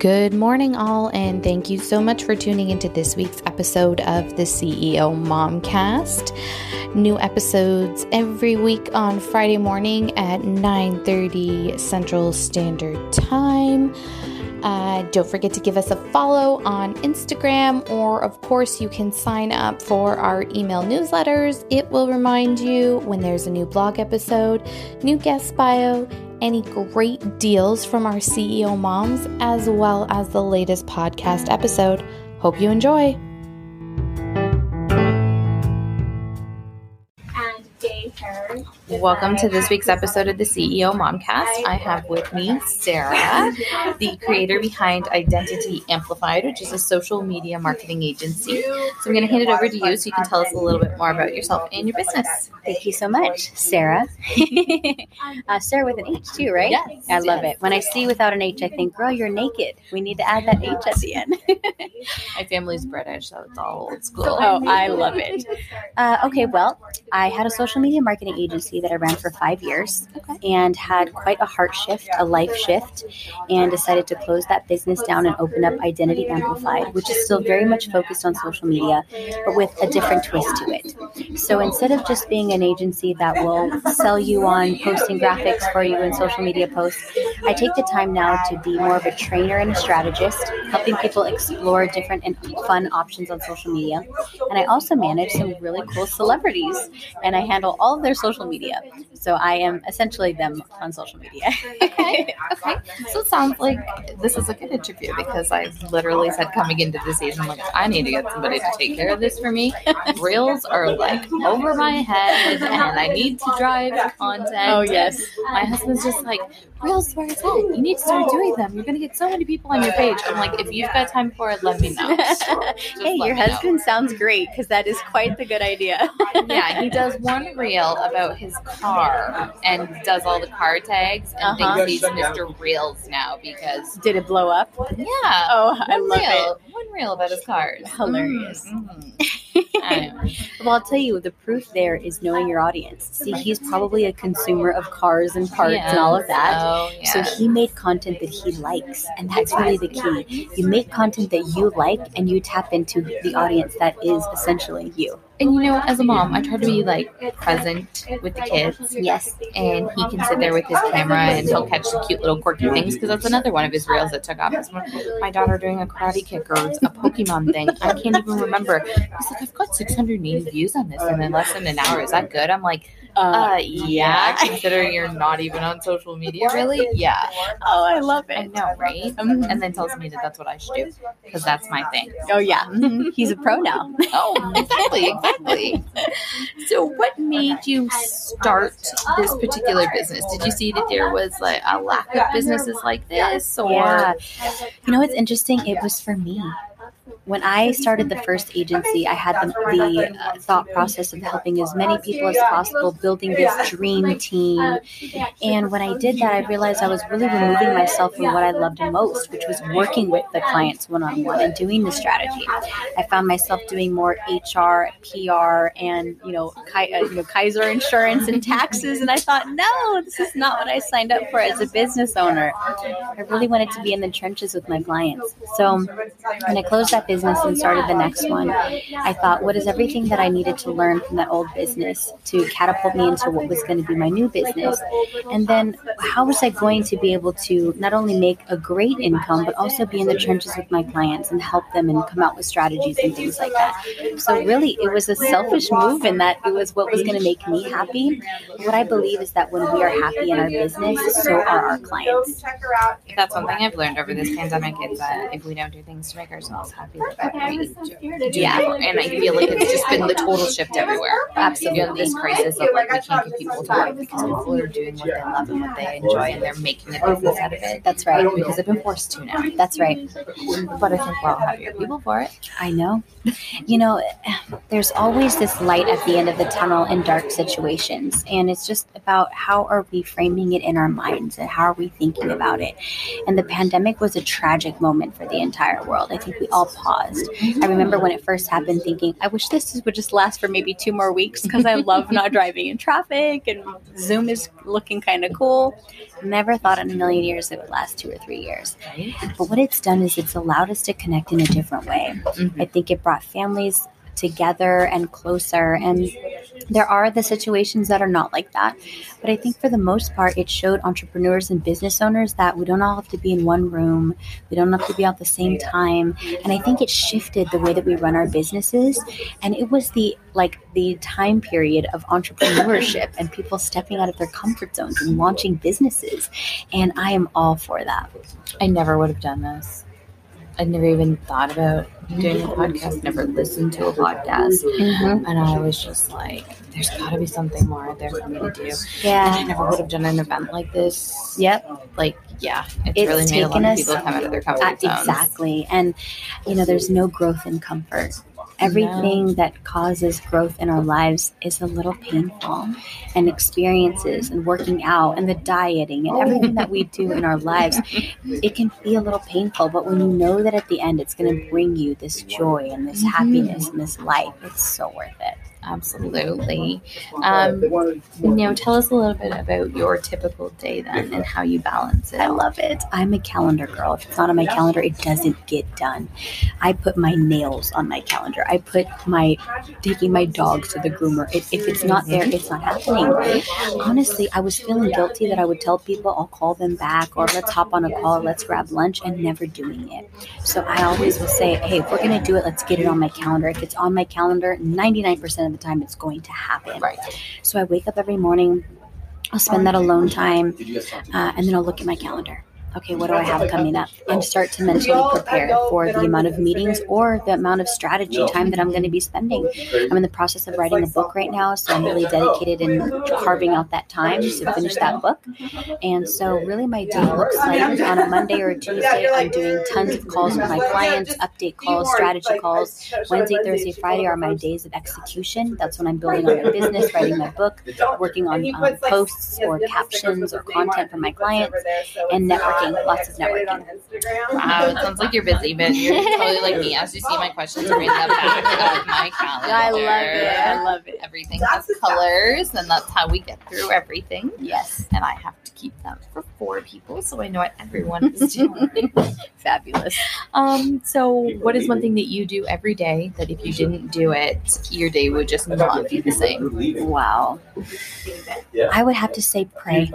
Good morning, all, and thank you so much for tuning into this week's episode of the CEO Momcast. New episodes every week on Friday morning at 9:30 Central Standard Time. Uh, don't forget to give us a follow on Instagram, or of course, you can sign up for our email newsletters. It will remind you when there's a new blog episode, new guest bio, any great deals from our CEO moms, as well as the latest podcast episode. Hope you enjoy. Welcome to this week's episode of the CEO Momcast. I have with me Sarah, the creator behind Identity Amplified, which is a social media marketing agency. So I'm going to hand it over to you so you can tell us a little bit more about yourself and your business. Thank you so much, Sarah. uh, Sarah with an H too, right? Yes. I love it. When I see without an H, I think, girl, you're naked. We need to add that H at the end. My family's British, so it's all old school. oh, I love it. Uh, okay, well, I had a social media marketing agency that I ran for five years and had quite a heart shift, a life shift, and decided to close that business down and open up Identity Amplified, which is still very much focused on social media, but with a different twist to it. So instead of just being an agency that will sell you on posting graphics for you in social media posts, I take the time now to be more of a trainer and a strategist, helping people explore different and fun options on social media. And I also manage some really cool celebrities, and I handle all of their social media. So I am essentially them on social media. Okay. Okay. So it sounds like this is a good interview because I literally said coming into this season, like, I need to get somebody to take care of this for me. Reels are like over my head and I need to drive content. Oh, yes. My husband's just like, Reels where it's at. You need to start doing them. You're going to get so many people on your page. I'm like, if you've got time for it, let me know. hey, your me know. husband sounds great because that is quite the good idea. yeah, he does one reel about his car and does all the car tags and Uh-huh. thinks he's Mr. Reels now because Did it blow up? yeah. Oh, I one love reel, One reel about his cars. Hilarious. Mhm. Well, I'll tell you, the proof there is knowing your audience. See, he's probably a consumer of cars and parts and all of that. Oh, yeah. So he made content that he likes, and that's really the key. You make content that you like, and you tap into the audience that is essentially you. and you know, as a mom, I try to be like present with the kids. Yes. And he can sit there with his camera and he'll catch the cute little quirky things because that's another one of his reels that took off. One- my daughter doing a karate kick or a Pokemon thing. I can't even remember. He's like, I've got 680 views on this and in less than an hour. Is that good? I'm like, uh, yeah, considering you're not even on social media, really? Yeah. Oh, I love it. I know, right? Mhm. And then tells me that that's what I should do because that's my thing. Oh yeah, he's a pro now. Oh, exactly, exactly. So, what made you start this particular business? Did you see that there was like a lack of businesses like this, or Yeah. You know what's interesting? It was for me. When I started the first agency, I had the, the uh, thought process of helping as many people as possible, building this dream team. And when I did that, I realized I was really removing myself from what I loved most, which was working with the clients one on one and doing the strategy. I found myself doing more HR, PR, and you know, Ki- uh, you know, Kaiser insurance and taxes. And I thought, no, this is not what I signed up for as a business owner. I really wanted to be in the trenches with my clients. So when I closed that business and started the next one, I thought, what is everything that I needed to learn from that old business to catapult me into what was going to be my new business? And then how was I going to be able to not only make a great income, but also be in the trenches with my clients and help them and come out with strategies and things like that? So really, it was a selfish move in that it was what was going to make me happy. What I believe is that when we are happy in our business, so are our clients. that's one thing I've learned over this pandemic is that if we don't do things to make ourselves happy, that we do Yeah. more. And I feel like it's just been the total shift everywhere. Absolutely. You know, this crisis of like we can't get people to work because people are doing what they love and what they enjoy, and they're making a business out of it. That's right. Because they've been forced to now. That's right. But I think we're all happier people for it. I know. You know, there's always this light at the end of the tunnel in dark situations. And it's just about how are we framing it in our minds and how are we thinking about it. And the pandemic was a tragic moment for the entire world. I think we all paused paused. I remember when it first happened thinking, I wish this would just last for maybe two more weeks because I love not driving in traffic and Zoom is looking kind of cool. Never thought in a million years it would last two or three years. But what it's done is it's allowed us to connect in a different way. Mhm. I think it brought families together and closer. And there are the situations that are not like that. But I think for the most part, it showed entrepreneurs and business owners that we don't all have to be in one room, we don't have to be out the same time. And I think it shifted the way that we run our businesses. And it was the like the time period of entrepreneurship and people stepping out of their comfort zones and launching businesses. And I am all for that. I never would have done this. I never even thought about doing a podcast, never listened to a podcast. Mm-hmm. And I was just like, there's got to be something more out there for me to do. Yeah. And I never would have done an event like this. Yep. Like, yeah, it's, It's really made a lot of people come out of their Uh, comfort zones. exactly. And, you know, there's no growth in comfort. Everything that causes growth in our lives is a little painful, and experiences and working out and the dieting and everything that we do in our lives, it can be a little painful. But when you know that at the end it's going to bring you this joy and this happiness mm-hmm. and this life, it's so worth it. Absolutely. Um, you know, tell us a little bit about your typical day then and how you balance it. I love it. I'm a calendar girl. If it's not on my calendar, it doesn't get done. I put my nails on my calendar. I put my taking my dogs to the groomer. If, if it's not there, it's not happening. Honestly, I was feeling guilty that I would tell people I'll call them back or let's hop on a call let's grab lunch and never doing it. So I always will say, hey, if we're gonna do it, let's get it on my calendar. If it's on my calendar, 99% of the time it's going to happen. Right. So I wake up every morning. I'll spend that alone time, uh, and then I'll look at my calendar. Okay, what do I have coming up? And start to mentally prepare for the amount of meetings or the amount of strategy time that I'm going to be spending. I'm in the process of writing a book right now, so I'm really dedicated in carving out that time to finish that book. And so, really, my day looks like on a Monday or a Tuesday, I'm doing tons of calls with my clients, update calls, strategy calls. Wednesday, Thursday, Friday are my days of execution. That's when I'm building on my business, writing my book, working on um, posts or captions or content for my clients, and networking. Lots of networking. Wow, it sounds like you're busy, but you're totally like me. As you see my questions are in the back of my calendar. I love it. I love it. Everything has colors, and that's how we get through everything. Yes, And I have to keep them for four people, so I know what everyone is doing. fabulous. um, so, what is one thing that you do every day that if you didn't do it, your day would just not be the same? Wow. I would have to say pray.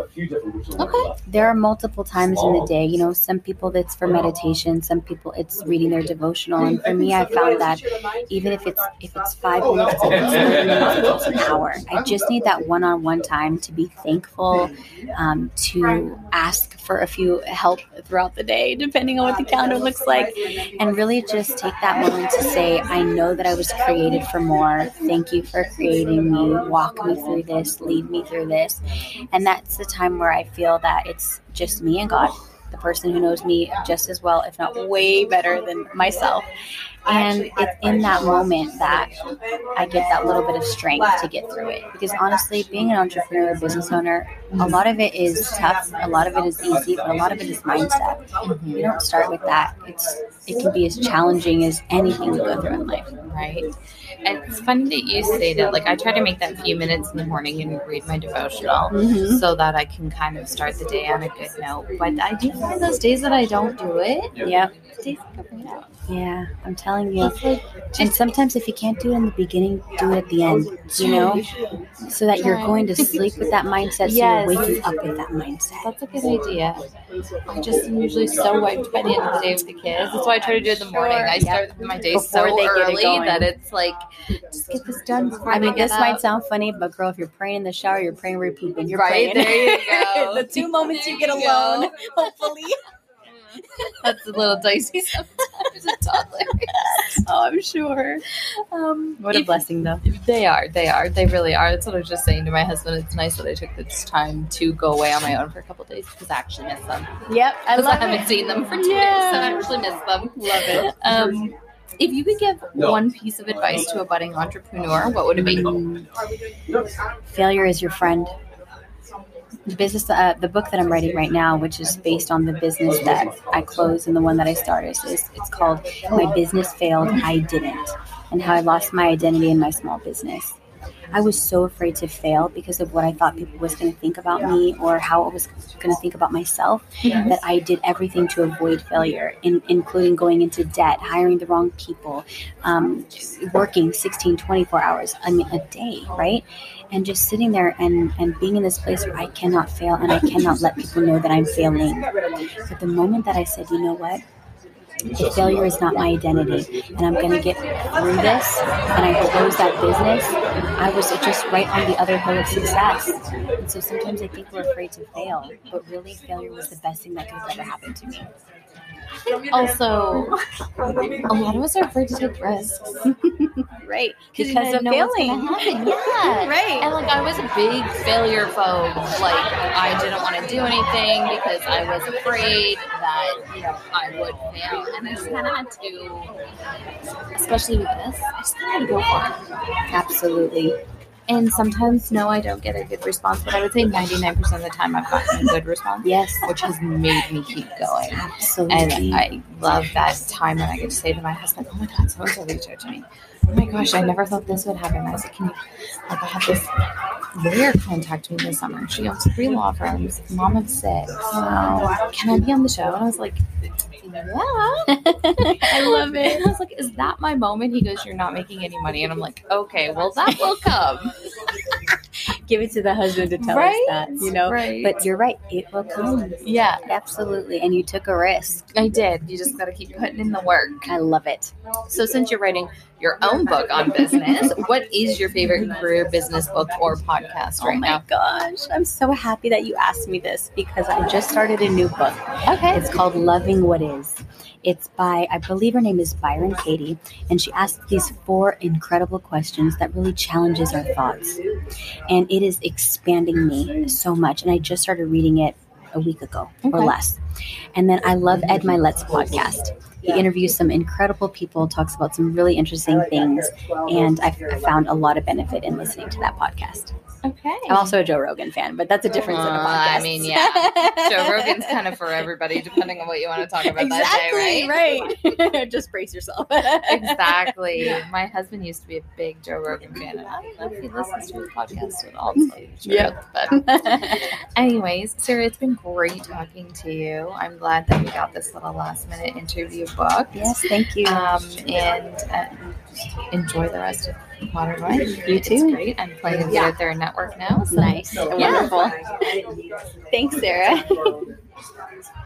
Okay. There are multiple times in the day. You know, some people it's for meditation, some people it's reading their devotional, and for me, I found that even if it's if it's five minutes, if it's thirty minutes, if it's an hour, I just need that one-on-one time to be thankful, um, to ask for a few help throughout the day, depending on what the calendar looks like, and really just take that moment to say, I know that I was created for more. Thank you for creating me. Walk me through this. Lead me through this, and that's the time where I feel that it's just me and God the person who knows me just as well, if not way better than myself. And it's in that moment that I get that little bit of strength to get through it. Because honestly, being an entrepreneur, a business owner, a lot of it is tough, a lot of it is easy, but a lot of it is mindset. You don't start with that. It's it can be as challenging as anything we go through in life. Right. And it's funny that you say that. Like, I try to make that few minutes in the morning and read my devotional Mhm. so that I can kind of start the day on a good note. But I do find those days that I don't do it, Yeah, days go right out. yeah, I'm telling you. Like, And sometimes if you can't do it in the beginning, do it at the end, you know, so that you're going to sleep with that mindset, so Yes. you're waking up with that mindset. that's a good idea. I just am usually so wiped by the end of the day with the kids. That's why I try to do it in the morning. I Yep. start my day Before so they get it early going. that it's like, just get this done before I mean, they get this might sound funny, but girl, if you're praying in the shower, you're praying where you're pooping. You're Right, praying. there you go. the two moments you get you alone, go. hopefully. That's a little dicey sometimes with toddlers. Oh, I'm sure. Um, What a if- blessing, though. They are. They are. They really are. That's what I was just saying to my husband. It's nice that I took this time to go away on my own for a couple days because I actually miss them. Yep, I Because I, love haven't it. seen them for two Yeah. days and I actually miss them. Love it. Um, if you could give one piece of advice to a budding entrepreneur, what would it be? Mm. Failure is your friend. The business, uh, the book that I'm writing right now, which is based on the business that I closed and the one that I started, is it's called "My Business Failed, I Didn't," and how I lost my identity in my small business. I was so afraid to fail because of what I thought people was going to think about me or how I was going to think about myself mm-hmm. that I did everything to avoid failure, in, including going into debt, hiring the wrong people, um, working 16, 24 hours I mean, a day, right? And just sitting there and, and being in this place where I cannot fail and I cannot let people know that I'm failing. But the moment that I said, you know what? Failure is not my identity and i'm going to get through this and i close that business. I was just right on the other hill of success. And so sometimes i think we're afraid to fail but really failure was the best thing that could have ever happen to me also, a lot of us are afraid to take risks. right. Because of failing. Yeah. right. And like I was a big failure phobe. Like I didn't want to do anything because I was afraid that, you know, I would fail. And I just kind of had to, especially with this, I just kind of had to go for it. Absolutely. And sometimes, no, I don't get a good response, but I would say 99% of the time I've gotten a good response. Yes. Which has made me keep going. Absolutely. And I love that time when I get to say to my husband, oh my God, so and so reached out to me. Oh my gosh, I never thought this would happen. I was like, can you, like, I had this lawyer contact me this summer. She owns three law firms, mom of six. Wow. Can I be on the show? And I was like, I love it. I was like, is that my moment? He goes, you're not making any money. And I'm like, okay, well, that will come. Give it to the husband to tell right? us that, you know? Right. But you're right. It will come. Yeah. Absolutely. And you took a risk. I did. You just got to keep putting in the work. I love it. So, since you're writing your own book on business, what is your favorite career business book or podcast oh right now? Oh my gosh. I'm so happy that you asked me this because I just started a new book. Okay. It's called Loving What Is. It's by, I believe her name is Byron Katie, and she asks these four incredible questions that really challenges our thoughts. And it is expanding me so much. And I just started reading it a week ago okay. or less. And then I love Ed Mylett's podcast. He interviews some incredible people, talks about some really interesting things, and I've found a lot of benefit in listening to that podcast. Okay. I'm also a Joe Rogan fan, but that's a different uh, set of podcasts. I mean, yeah. Joe Rogan's kind of for everybody, depending on what you want to talk about exactly, that day, right? Right. Just brace yourself. exactly. My husband used to be a big Joe Rogan fan, and I don't know if he listens to his podcast at all. Yeah. But anyways, Sarah, it's been great talking to you. I'm glad that we got this little last minute interview book. Yes, thank you. Um, and uh, enjoy the rest of Modern Life. You too. It's great. I'm playing yeah. with their network now. So. Nice. Yeah. Wonderful. Thanks, Sarah.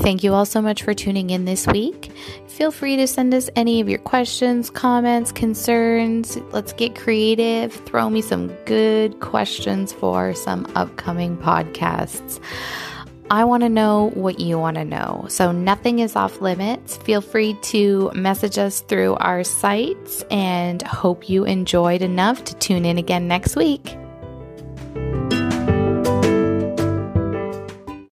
Thank you all so much for tuning in this week. Feel free to send us any of your questions, comments, concerns. Let's get creative. Throw me some good questions for some upcoming podcasts. I want to know what you want to know. So nothing is off limits. Feel free to message us through our sites and hope you enjoyed enough to tune in again next week.